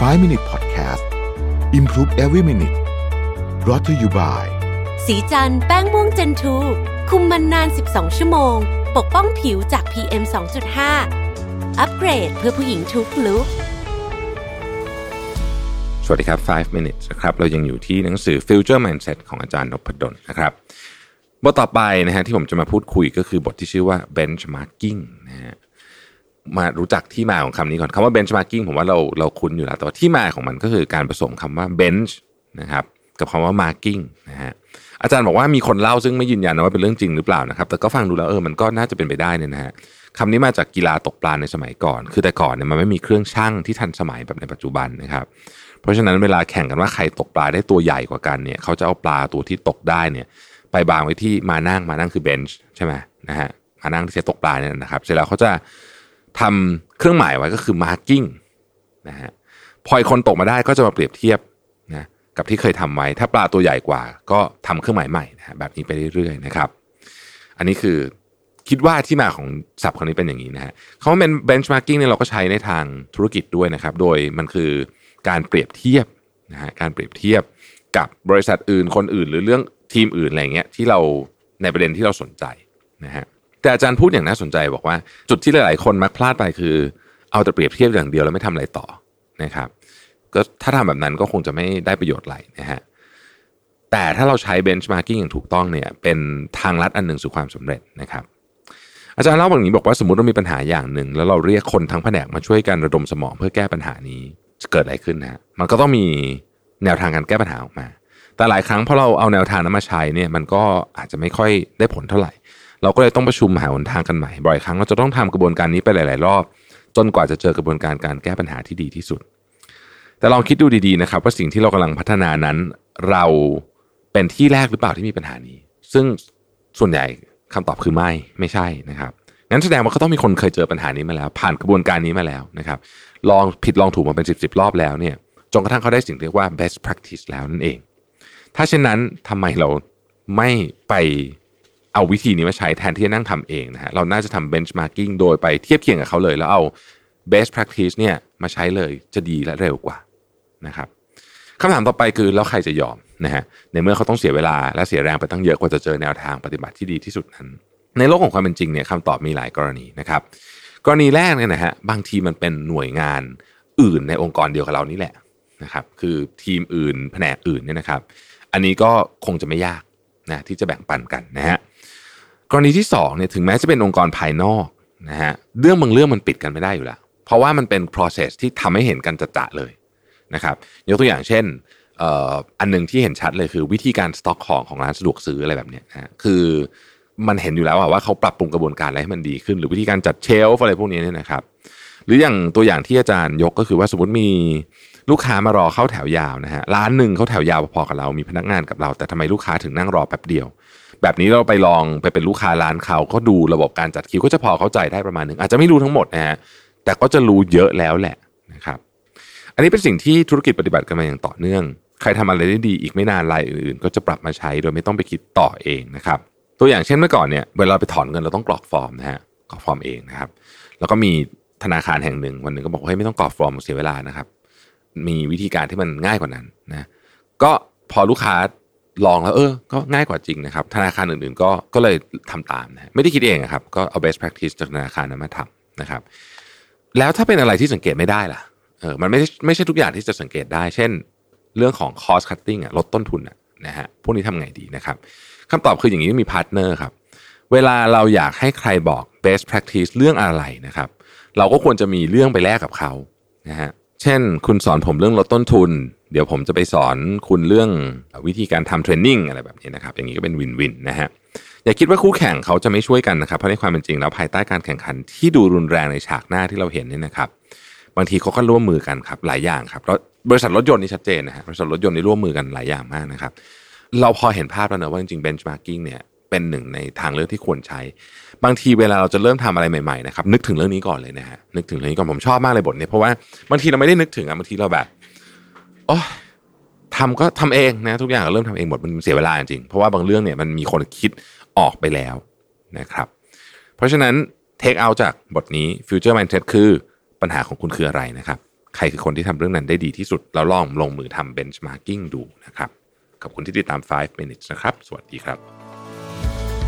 5 Minute Podcast Improve Every Minute brought to you by สีจันแป้งม่วงเจนทูคุมมันนาน 12 ชั่วโมง ปกป้องผิวจาก PM 2.5 อัปเกรดเพื่อผู้หญิงทุกลุกสวัสดีครับ 5 minutes นะครับ เรายังอยู่ที่หนังสือ Future Mindset ของอาจารย์นพดลนะครับ บทต่อไปนะฮะที่ผมจะมาพูดคุยก็คือบทที่ชื่อว่า benchmarking นะฮะ มารู้จักที่มาของคำนี้ก่อนคำว่า benchmarking ผมว่าเราเราคุ้นอยู่แล้ว แต่ว่าที่มาของมันก็คือการผสมคำว่า bench นะครับกับคำว่า marking นะฮะอาจารย์บอกว่ามีคนเล่าซึ่งไม่ยืนยันนะว่าเป็นเรื่องจริงหรือเปล่านะครับ แต่ก็ฟังดูแล้วเออมันก็น่าจะเป็นไปได้เนี่ยนะฮะคำนี้มาจากกีฬาตกปลาในสมัยก่อน คือแต่ก่อนเนี่ยมันไม่มีเครื่องชั่งที่ทันสมัยแบบในปัจจุบันนะครับ เพราะฉะนั้นเวลาแข่งกันว่าใครตกปลาได้ตัวใหญ่กว่ากันเนี่ยเขาจะเอาปลาตัวที่ตกได้เนี่ย ไปวางไว้ที่มานั่งมานั่งคือเบนช์ใช่ไหมนะฮะมานั่งที่ใช้ตกปลาเนี่ยนะครับ เสร็จแล้วเขาจะ ทำเครื่องหมายไว้ก็คือ marking นะฮะพออีกคนตกมาได้ก็จะมาเปรียบเทียบนะกับที่เคยทำไว้ ถ้าปลาตัวใหญ่กว่า ก็ทำเครื่องหมายใหม่นะฮะแบบนี้ไปเรื่อยๆนะครับ อันนี้คือคิดว่าที่มาของศัพท์คำนี้เป็นอย่างนี้นะฮะเขาเป็น benchmarking เนี่ยเราก็ใช้ในทางธุรกิจด้วยนะครับ โดยมันคือการเปรียบเทียบนะฮะการเปรียบเทียบกับบริษัทอื่นคนอื่น หรือเรื่องทีมอื่นอะไรเงี้ยที่เราในประเด็นที่เราสนใจนะฮะ แต่อาจารย์พูดอย่างน่าสนใจบอกว่า จุดที่หลายๆคนมักพลาดไปคือ เอาแต่เปรียบเทียบอย่างเดียวแล้วไม่ทำอะไรต่อนะครับก็ถ้าทำแบบนั้นก็คงจะไม่ได้ประโยชน์อะไรนะฮะแต่ถ้าเราใช้ benchmarking อย่างถูกต้องเนี่ยเป็นทางลัดอันหนึ่งสู่ความสำเร็จนะครับ อาจารย์เล่าแบบนี้บอกว่าสมมติเรามีปัญหาอย่างหนึ่ง แล้วเราเรียกคนทั้งแผนกมาช่วยกันระดมสมองเพื่อแก้ปัญหานี้จะเกิดอะไรขึ้นนะฮะมันก็ต้องมีแนวทางการแก้ปัญหาออกมา แต่หลายครั้งพอเราเอาแนวทางนั้นมาใช้เนี่ยมันก็อาจจะไม่ค่อยได้ผลเท่าไหร่ เราก็เลยต้องประชุมหาหนทางกันใหม่บ่อยครั้งเราจะต้องทำกระบวนการนี้ไปหลาย ๆ รอบ จนกว่าจะเจอกระบวนการการแก้ปัญหาที่ดีที่สุด แต่ลองคิดดูดี ๆ นะครับ ว่าสิ่งที่เรากำลังพัฒนานั้น เราเป็นที่แรกหรือเปล่าที่มีปัญหานี้ ซึ่งส่วนใหญ่คำตอบคือไม่ไม่ใช่นะครับงั้นแสดงว่าก็ต้องมีคนเคยเจอปัญหานี้มาแล้ว ผ่านกระบวนการนี้มาแล้วนะครับ ลองผิดลองถูกมาเป็นสิบสิบรอบแล้วเนี่ยจนกระทั่งเขาได้สิ่งเรียกว่า best practice แล้วนั่นเอง ถ้าเช่นนั้นทำไมเราไม่ไป เอาวิธีนี้มาใช้แทนที่จะนั่งทำเองนะฮะเราน่าจะทำ benchmarking โดยไปเทียบเคียงกับเขาเลย แล้วเอา best practice เนี่ยมาใช้เลยจะดีและเร็วกว่านะครับคำถามต่อไปคือแล้วใครจะยอมนะฮะในเมื่อเขาต้องเสียเวลาและเสียแรงไปตั้งเยอะกว่าจะเจอแนวทางปฏิบัติที่ดีที่สุดนั้น ในโลกของความเป็นจริงเนี่ยคำตอบมีหลายกรณีนะครับ กรณีแรกเนี่ยนะฮะบางทีมันเป็นหน่วยงานอื่นในองค์กรเดียวกับเรานี่แหละนะครับคือทีมอื่นแผนกอื่นเนี่ยนะครับ อันนี้ก็คงจะไม่ยาก นะที่จะแบ่งปันกันนะฮะกรณีที่2เนี่ยถึงแม้จะเป็นองค์กรภายนอกนะฮะเรื่องบางเรื่องมันปิดกันไม่ได้อยู่แล้ว เพราะว่ามันเป็น process ที่ทำให้เห็นกันจะๆเลยนะครับยกตัวอย่างเช่นอันหนึ่งที่เห็นชัดเลยคือวิธีการสต็อกของของร้านสะดวกซื้ออะไรแบบนี้นะคือมันเห็นอยู่แล้วว่าเขาปรับปรุงกระบวนการอะไรให้มันดีขึ้น หรือวิธีการจัดเชลฟ์อะไรพวกนี้เนี่ยนะครับ หรืออย่างตัวอย่างที่อาจารย์ยกก็คือว่าสมมติมีลูกค้ามารอเข้าแถวยาวนะฮะร้านหนึ่งเขาแถวยาวพอๆกับเรา มีพนักงานกับเรา แต่ทำไมลูกค้าถึงนั่งรอแป๊บเดียว แบบนี้เราไปลองไปเป็นลูกค้าร้านเขาก็ดูระบบการจัดคิวก็จะพอเข้าใจได้ประมาณหนึ่งอาจจะไม่รู้ทั้งหมดนะฮะแต่ก็จะรู้เยอะแล้วแหละนะครับอันนี้เป็นสิ่งที่ธุรกิจปฏิบัติกันมาอย่างต่อเนื่อง ใครทำอะไรได้ดีอีกไม่นานรายอื่นๆ ก็จะปรับมาใช้โดยไม่ต้องไปคิดต่อเองนะครับตัวอย่างเช่นเมื่อก่อนเนี่ยเวลาไปถอนเงินเราต้องกรอกฟอร์มนะฮะกรอกฟอร์มเองนะครับแล้วก็มี ธนาคารแห่งหนึ่งวันหนึ่งก็บอกว่าเฮ้ยไม่ต้องกรอกฟอร์มเสียเวลานะครับ มีวิธีการที่มันง่ายกว่านั้นนะก็พอลูกค้าลองแล้วเออ ก็ง่ายกว่าจริงนะครับ ธนาคารอื่นๆ ก็ก็เลยทำตามนะไม่ได้คิดเองครับ ก็เอา best practice จากธนาคารนั้นมาทำนะครับ แล้วถ้าเป็นอะไรที่สังเกตไม่ได้ล่ะเออมันไม่ไม่ใช่ทุกอย่างที่จะสังเกตได้ เช่น เรื่องของ cost cutting อะลดต้นทุนอะนะฮะพวกนี้ทำไงดีนะครับคำตอบคืออย่างนี้มี partner ครับ เวลาเราอยากให้ใครบอก best practice เรื่องอะไรนะครับ เราก็ควรจะมีเรื่องไปแลกกับเขานะฮะเช่น คุณสอนผมเรื่องลดต้นทุน เดี๋ยวผมจะไปสอนคุณเรื่องวิธีการทำ training อะไรแบบนี้นะครับ อย่างนี้ก็เป็น win-win นะฮะอย่าคิดว่าคู่แข่งเขาจะไม่ช่วยกันนะครับเพราะในความเป็นจริงแล้วภายใต้การแข่งขันที่ดูรุนแรงในฉากหน้าที่เราเห็นเนี่ยนะครับ บางทีเขาก็ร่วมมือกันครับหลายอย่างครับแล้วบริษัทรถยนต์นี่ชัดเจนนะฮะบริษัทรถยนต์นี่ร่วมมือกันหลายอย่างมากนะครับ เราพอเห็นภาพแล้วนะว่าจริงๆ benchmarking เนี่ย เป็นหนึ่งในทางเลือกที่ควรใช้ บางทีเวลาเราจะเริ่มทำอะไรใหม่ๆนะครับนึกถึงเรื่องนี้ก่อนเลยนะฮะนึกถึงเรื่องนี้ก่อนผมชอบมากเลยบทนี้เพราะว่าบางทีเราไม่ได้นึกถึงอะบางทีเราแบบโอ้ทำก็ทำเองนะทุกอย่างก็เริ่มทำเองหมดมันเสียเวลาจริงเพราะว่าบางเรื่องเนี่ยมันมีคนคิดออกไปแล้วนะครับ เพราะฉะนั้นเทคเอาจากบทนี้ Future Mindset คือปัญหาของคุณคืออะไรนะครับ ใครคือคนที่ทำเรื่องนั้นได้ดีที่สุดเราลองลงมือทำ benchmarking ดูนะครับ ขอบคุณที่ติดตาม 5 minutes นะครับ สวัสดีครับ